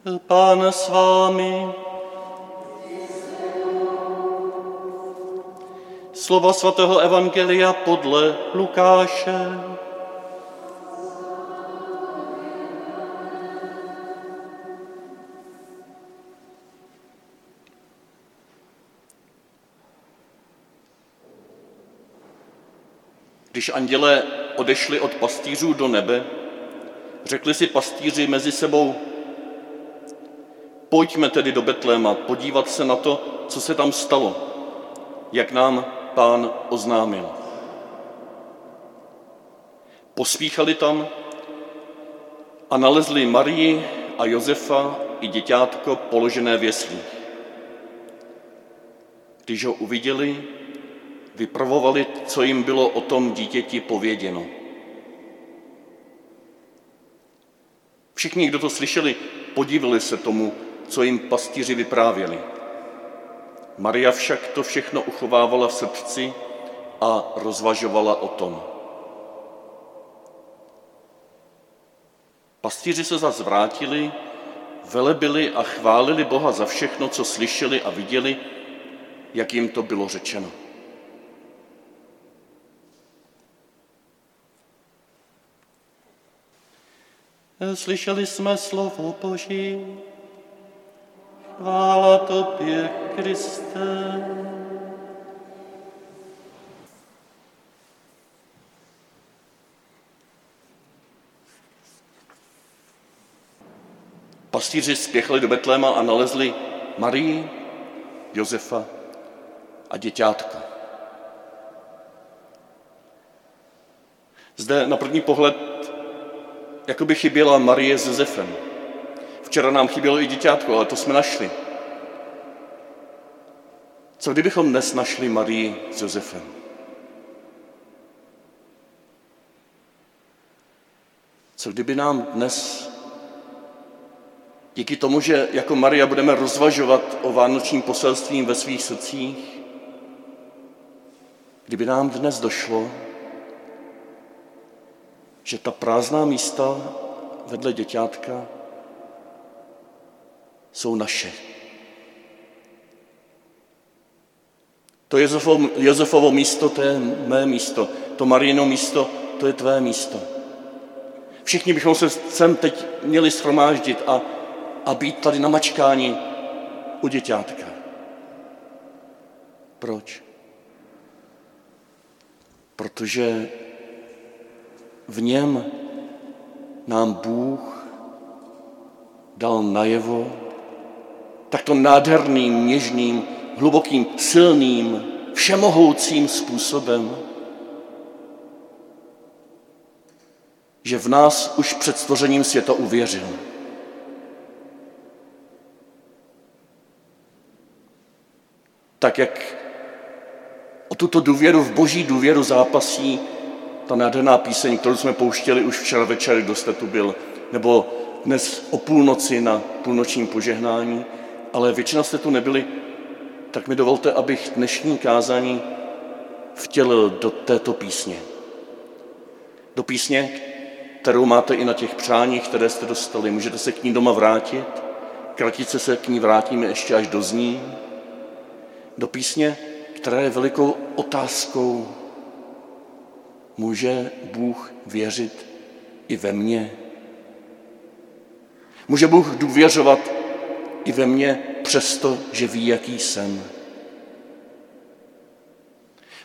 Pán s vámi. Slova svatého Evangelia podle Lukáše. Když andělé odešli od pastýřů do nebe, řekli si pastýři mezi sebou, pojďme tedy do Betléma podívat se na to, co se tam stalo, jak nám pán oznámil. Pospíchali tam a nalezli Marii a Josefa i děťátko položené v jeslích. Když ho uviděli, vypravovali, co jim bylo o tom dítěti pověděno. Všichni, kdo to slyšeli, podívali se tomu, co jim pastýři vyprávěli. Maria však to všechno uchovávala v srdci a rozvažovala o tom. Pastýři se zase vrátili, velebili a chválili Boha za všechno, co slyšeli a viděli, jak jim to bylo řečeno. Slyšeli jsme slovo Boží. Chvála Tobě, Kriste. Pastýři spěchali do Betléma a nalezli Marii, Josefa a děťátka. Zde na první pohled jako by chyběla Marie s Josefem. Včera nám chybělo i děťátko, ale to jsme našli. Co kdybychom dnes našli Marii s Josefem? Co kdyby nám dnes, díky tomu, že jako Maria budeme rozvažovat o vánočním poselstvím ve svých srdcích, kdyby nám dnes došlo, že ta prázdná místa vedle děťátka jsou naše. To Josefovo, Josefovo místo, to je mé místo. To Marino místo, to je tvé místo. Všichni bychom se sem teď měli schromáždit a, a být tady na mačkání u děťátka. Proč? Protože v něm nám Bůh dal najevo takto nádherným, něžným, hlubokým, silným, všemohoucím způsobem, že v nás už před stvořením světa uvěřil. Tak jak o tuto důvěru v boží důvěru zápasí ta nádherná píseň, kterou jsme pouštěli už včera večer, kdo jste tu byl, nebo dnes o půlnoci na půlnočním požehnání, ale většina jste tu nebyli, tak mi dovolte, abych dnešní kázání vtělil do této písně. Do písně, kterou máte i na těch přáních, které jste dostali. Můžete se k ní doma vrátit, kratice se k ní vrátíme ještě až do zní. Do písně, která je velikou otázkou Může Bůh věřit i ve mně? Může Bůh důvěřovat i ve mně přesto, že ví, jaký jsem?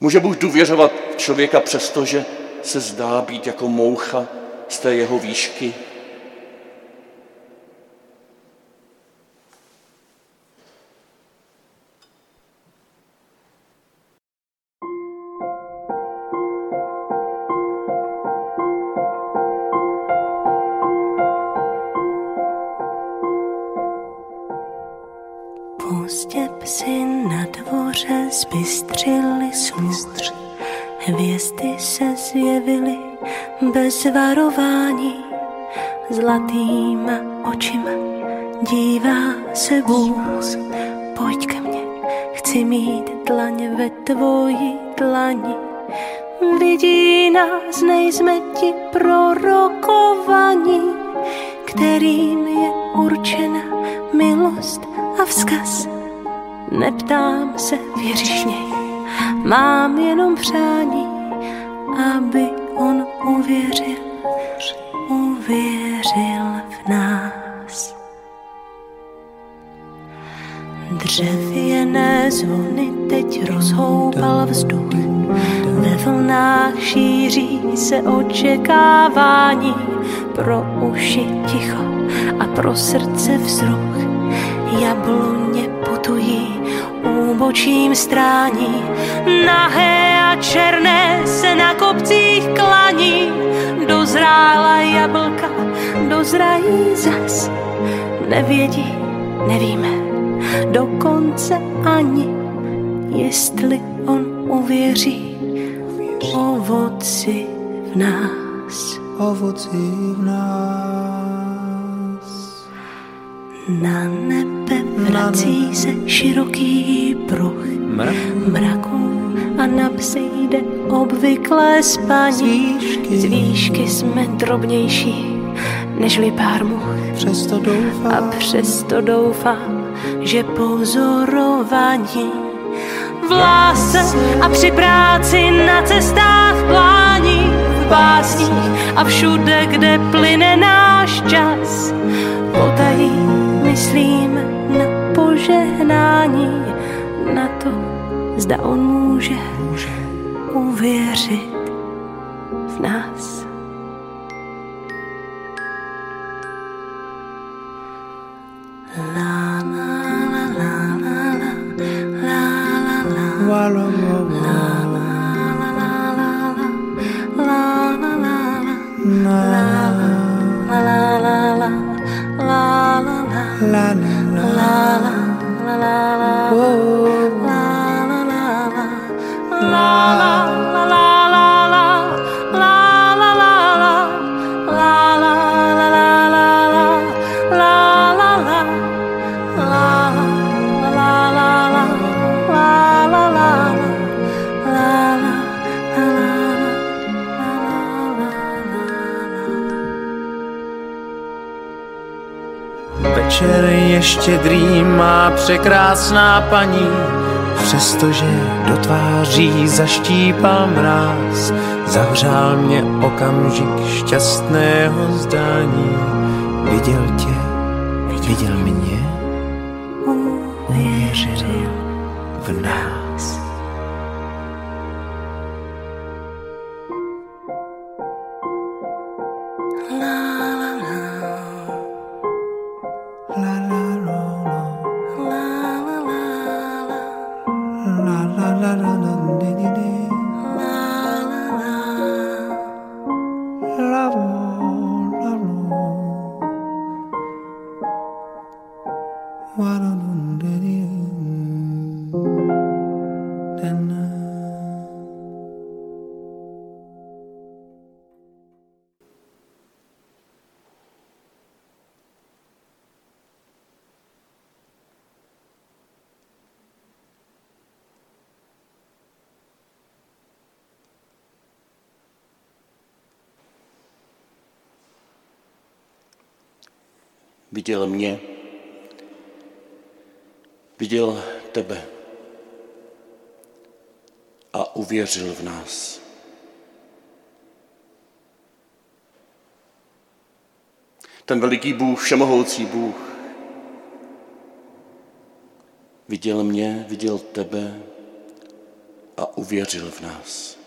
Může Bůh důvěřovat člověka přesto, že se zdá být jako moucha z té jeho výšky? Zbystřili smůř. Hvězdy se zjevily bez varování. Zlatýma očima dívá se Bůh. Pojď ke mně, chci mít dlaň ve tvoji dlani. Vidí nás, nejsme ti prorokovaní, kterým je určena milost a vzkaz. Neptám se, věříš něj, mám jenom přání, aby on uvěřil, uvěřil v nás. Dřevěné zvony teď rozhoupal vzduch, ve vlnách šíří se očekávání, pro uši ticho a pro srdce vzruch. Jabloně putují, úbočím strání, nahé a černé se na kopcích klaní. Dozrála jablka, dozrají zas, nevědí, nevíme, dokonce ani, jestli on uvěří ovoci v nás. Ovoci v nás. Na nebe vrací se široký pruh mraků a na pse jde obvyklé spaní. Z výšky jsme drobnější nežli pár much. Přesto doufám, A přesto doufám, že pozorování v lásce a při práci na cestách plání, v básních a všude, kde plyne náš čas. Potají myslím na požehnání, na to, zda on může uvěřit v nás. Štědrý, má překrásná paní, přestože do tváří zaštípal mráz, zavřál mě okamžik šťastného zdání. Viděl tě, viděl mě, Viděl mě, viděl tebe a uvěřil v nás. Ten veliký Bůh, všemohoucí Bůh, viděl mě, viděl tebe a uvěřil v nás.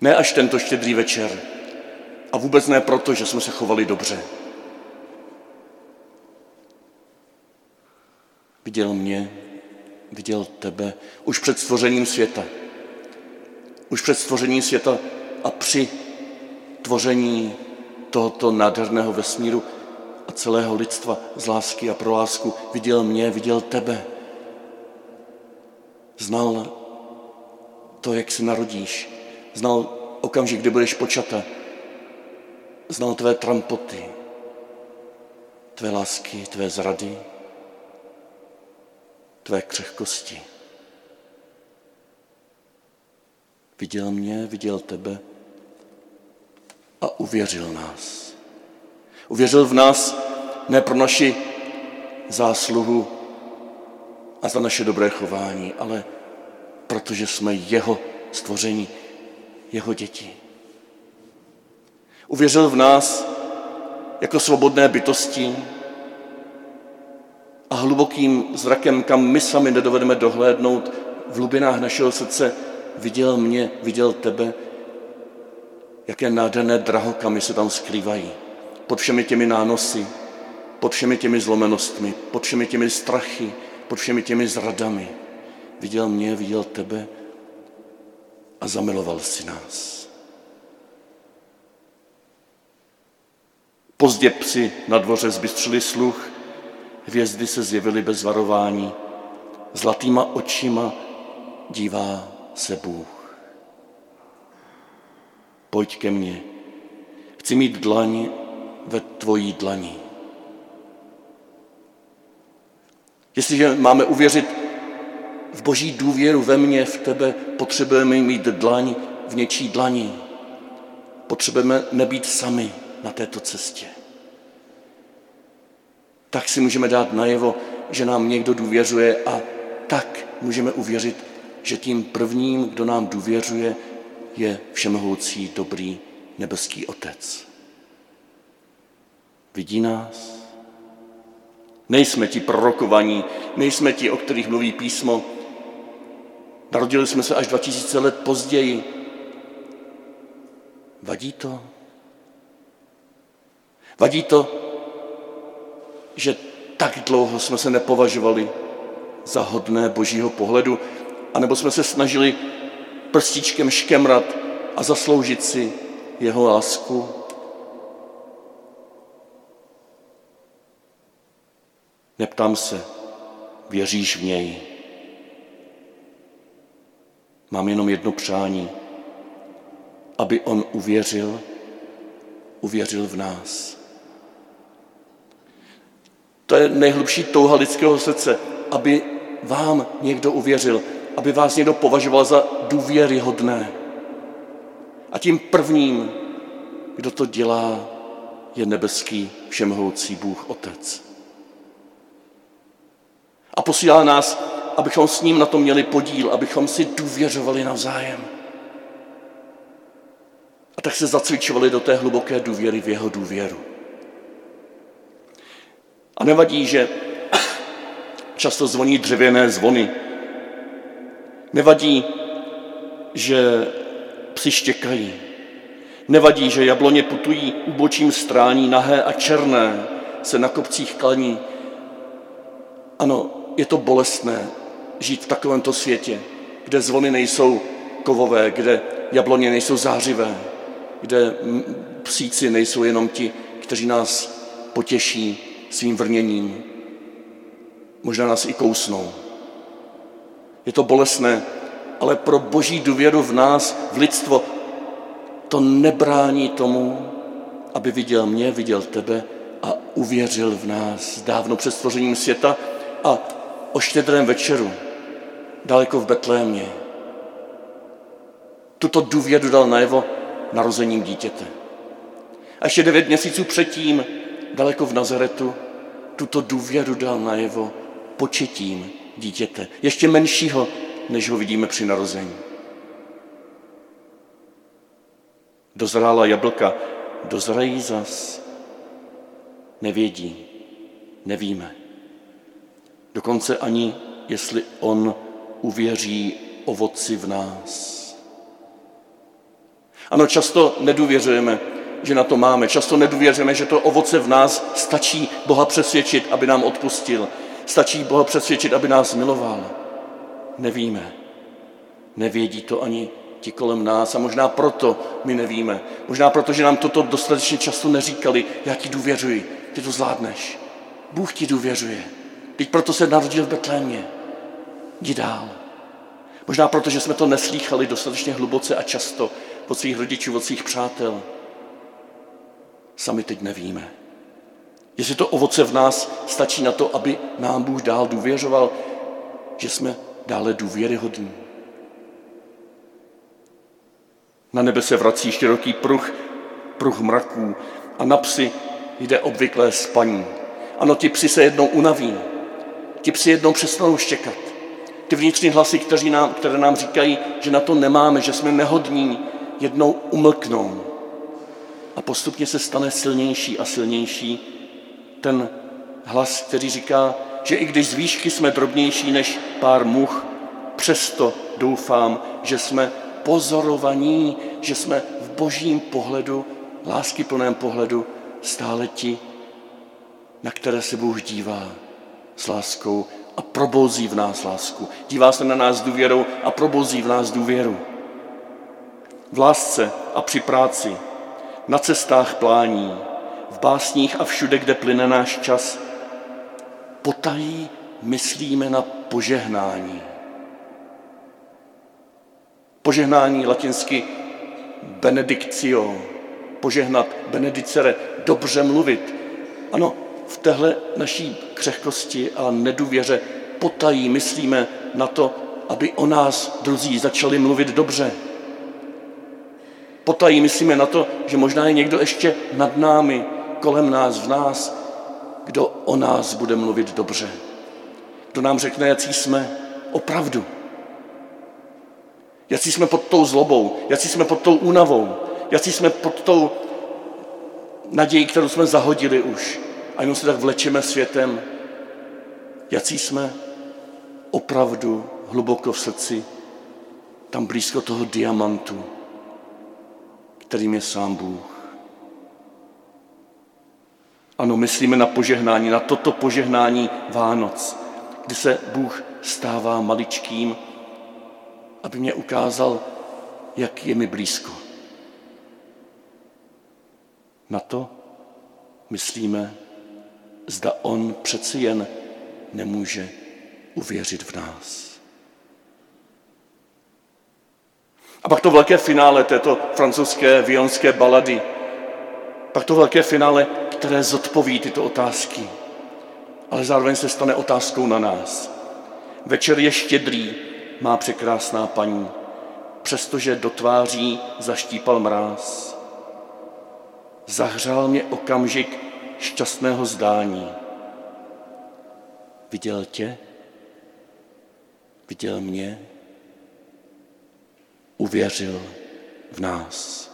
Ne až tento štědrý večer, a vůbec ne proto, že jsme se chovali dobře. Viděl mě, viděl tebe už před stvořením světa. Už před stvořením světa a při tvoření tohoto nádherného vesmíru a celého lidstva z lásky a pro lásku viděl mě, viděl tebe. Znal to, jak se narodíš. Znal okamžik, kdy budeš počata znal tvé trampoty, tvé lásky, tvé zrady, tvé křehkosti. Viděl mě, viděl tebe a uvěřil nás. Uvěřil v nás ne pro naši zásluhu a za naše dobré chování, ale protože jsme jeho stvoření, jeho děti. Uvěřil v nás jako svobodné bytosti a hlubokým zrakem, kam my sami nedovedeme dohlédnout, v hlubinách našeho srdce viděl mě, viděl tebe, jaké nádherné drahokamy se tam skrývají. Pod všemi těmi nánosy, pod všemi těmi zlomenostmi, pod všemi těmi strachy, pod všemi těmi zradami. Viděl mě, viděl tebe a zamiloval si nás. Pozdě psi na dvoře zbystřili sluch, hvězdy se zjevily bez varování, zlatýma očima dívá se Bůh. Pojď ke mně, chci mít dlaň ve tvojí dlani. Jestliže máme uvěřit v boží důvěru ve mně, v tebe, potřebujeme mít dlaň v něčí dlani. Potřebujeme nebýt sami na této cestě. Tak si můžeme dát najevo, že nám někdo důvěřuje a tak můžeme uvěřit, že tím prvním, kdo nám důvěřuje, je všemohoucí dobrý nebeský Otec. Vidí nás? Nejsme ti prorokovaní, nejsme ti, o kterých mluví písmo. Narodili jsme se až 2000 let později. Vadí to? Vadí to, že tak dlouho jsme se nepovažovali za hodné božího pohledu, anebo jsme se snažili prstíčkem škemrat a zasloužit si jeho lásku. Neptám se, věříš v něj? Mám jenom jedno přání, aby on uvěřil, uvěřil v nás. To je nejhlubší touha lidského srdce, aby vám někdo uvěřil, aby vás někdo považoval za důvěryhodné. A tím prvním, kdo to dělá, je nebeský všemohoucí Bůh Otec. A posílá nás, abychom s ním na to měli podíl, abychom si důvěřovali navzájem. A tak se zacvičovali do té hluboké důvěry v jeho důvěru. A nevadí, že často zvoní dřevěné zvony. Nevadí, že psi štěkají. Nevadí, že jabloně putují ubočím strání, nahé a černé, se na kopcích klaní. Ano, je to bolestné žít v takovémto světě, kde zvony nejsou kovové, kde jabloně nejsou zářivé, kde psíci nejsou jenom ti, kteří nás potěší svým vrněním. Možná nás i kousnou. Je to bolestné, ale pro boží důvěru v nás, v lidstvo, to nebrání tomu, aby viděl mě, viděl tebe a uvěřil v nás dávno před stvořením světa a o štědrém večeru, daleko v Betlémě. Tuto důvěru dal najevo narozením dítěte. A ještě devět měsíců předtím, daleko v Nazaretu, tuto důvěru dal najevo početím dítěte, ještě menšího, než ho vidíme při narození. Dozrála jablka, dozrají zas, nevědí, nevíme. Dokonce ani, jestli on uvěří ovoci v nás. Ano, často nedůvěřujeme, že na to máme. Často nedůvěřujeme, že to ovoce v nás stačí Boha přesvědčit, aby nám odpustil. Stačí Boha přesvědčit, aby nás miloval. Nevíme. Nevědí to ani ti kolem nás a možná proto my nevíme. Možná proto, že nám toto dostatečně často neříkali. Já ti důvěřuji, ty to zvládneš. Bůh ti důvěřuje. Teď proto se narodil v Betlémě. Jdi dál. Možná proto, že jsme to neslýchali dostatečně hluboce a často od svých rodičů, od svých přátel. Sami teď nevíme. Jestli to ovoce v nás stačí na to, aby nám Bůh dál důvěřoval, že jsme dále důvěryhodní. Na nebe se vrací široký pruh, pruh mraků a na psy jde obvyklé spaní. Ano, ti psi se jednou unaví, ti psi jednou přestanou štěkat. Ty vnitřní hlasy, kteří nám, které nám říkají, že na to nemáme, že jsme nehodní, jednou umlknou. A postupně se stane silnější a silnější ten hlas, který říká, že i když z výšky jsme drobnější než pár much, přesto doufám, že jsme pozorovaní, že jsme v božím pohledu, láskyplném pohledu, stále ti, na které se Bůh dívá s láskou a probouzí v nás lásku. Dívá se na nás důvěrou a probouzí v nás důvěru. V lásce a při práci, na cestách plání, v básních a všude, kde plyne náš čas, potají myslíme na požehnání. Požehnání latinsky benedictio, požehnat, benedicere, dobře mluvit. Ano, v téhle naší křehkosti a nedůvěře potají myslíme na to, aby o nás druzí začali mluvit dobře. Potají myslíme na to, že možná je někdo ještě nad námi, kolem nás, v nás, kdo o nás bude mluvit dobře. Kdo nám řekne, jaký jsme opravdu. Jaký jsme pod tou zlobou, jaký jsme pod tou únavou, jaký jsme pod tou nadějí, kterou jsme zahodili už a jenom se tak vlečeme světem. Jaký jsme opravdu hluboko v srdci, tam blízko toho diamantu, kterým je sám Bůh. Ano, myslíme na požehnání, na toto požehnání Vánoc, kdy se Bůh stává maličkým, aby mě ukázal, jak je mi blízko. Na to myslíme, zda On přeci jen nemůže uvěřit v nás. A pak to velké finále této francouzské vionské balady, pak to velké finále, které zodpoví tyto otázky, ale zároveň se stane otázkou na nás. Večer je štědrý, má překrásná paní, přestože do tváří zaštípal mráz. Zahřál mě okamžik šťastného zdání. Viděl tě? Viděl mě? Uvěřil v nás.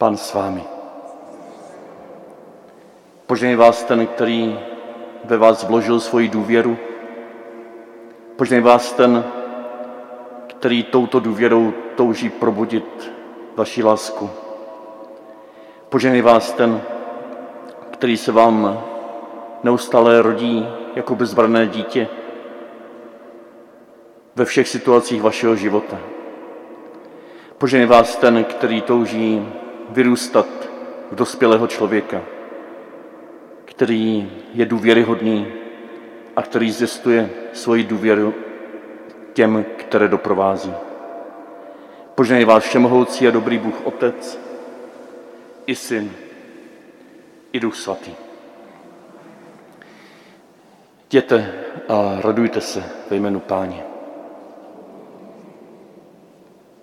Pan s vámi. Požehnej vás ten, který ve vás vložil svoji důvěru. Požehnej vás ten, který touto důvěrou touží probudit vaši lásku. Požehnej vás ten, který se vám neustále rodí jako bezbrané dítě ve všech situacích vašeho života. Požehnej vás ten, který touží vyrůstat v dospělého člověka, který je důvěryhodný a který zjistuje svoji důvěru těm, které doprovází. Požehnej vás všemohoucí a dobrý Bůh Otec, i Syn, i Duch Svatý. Jděte a radujte se ve jménu Páně.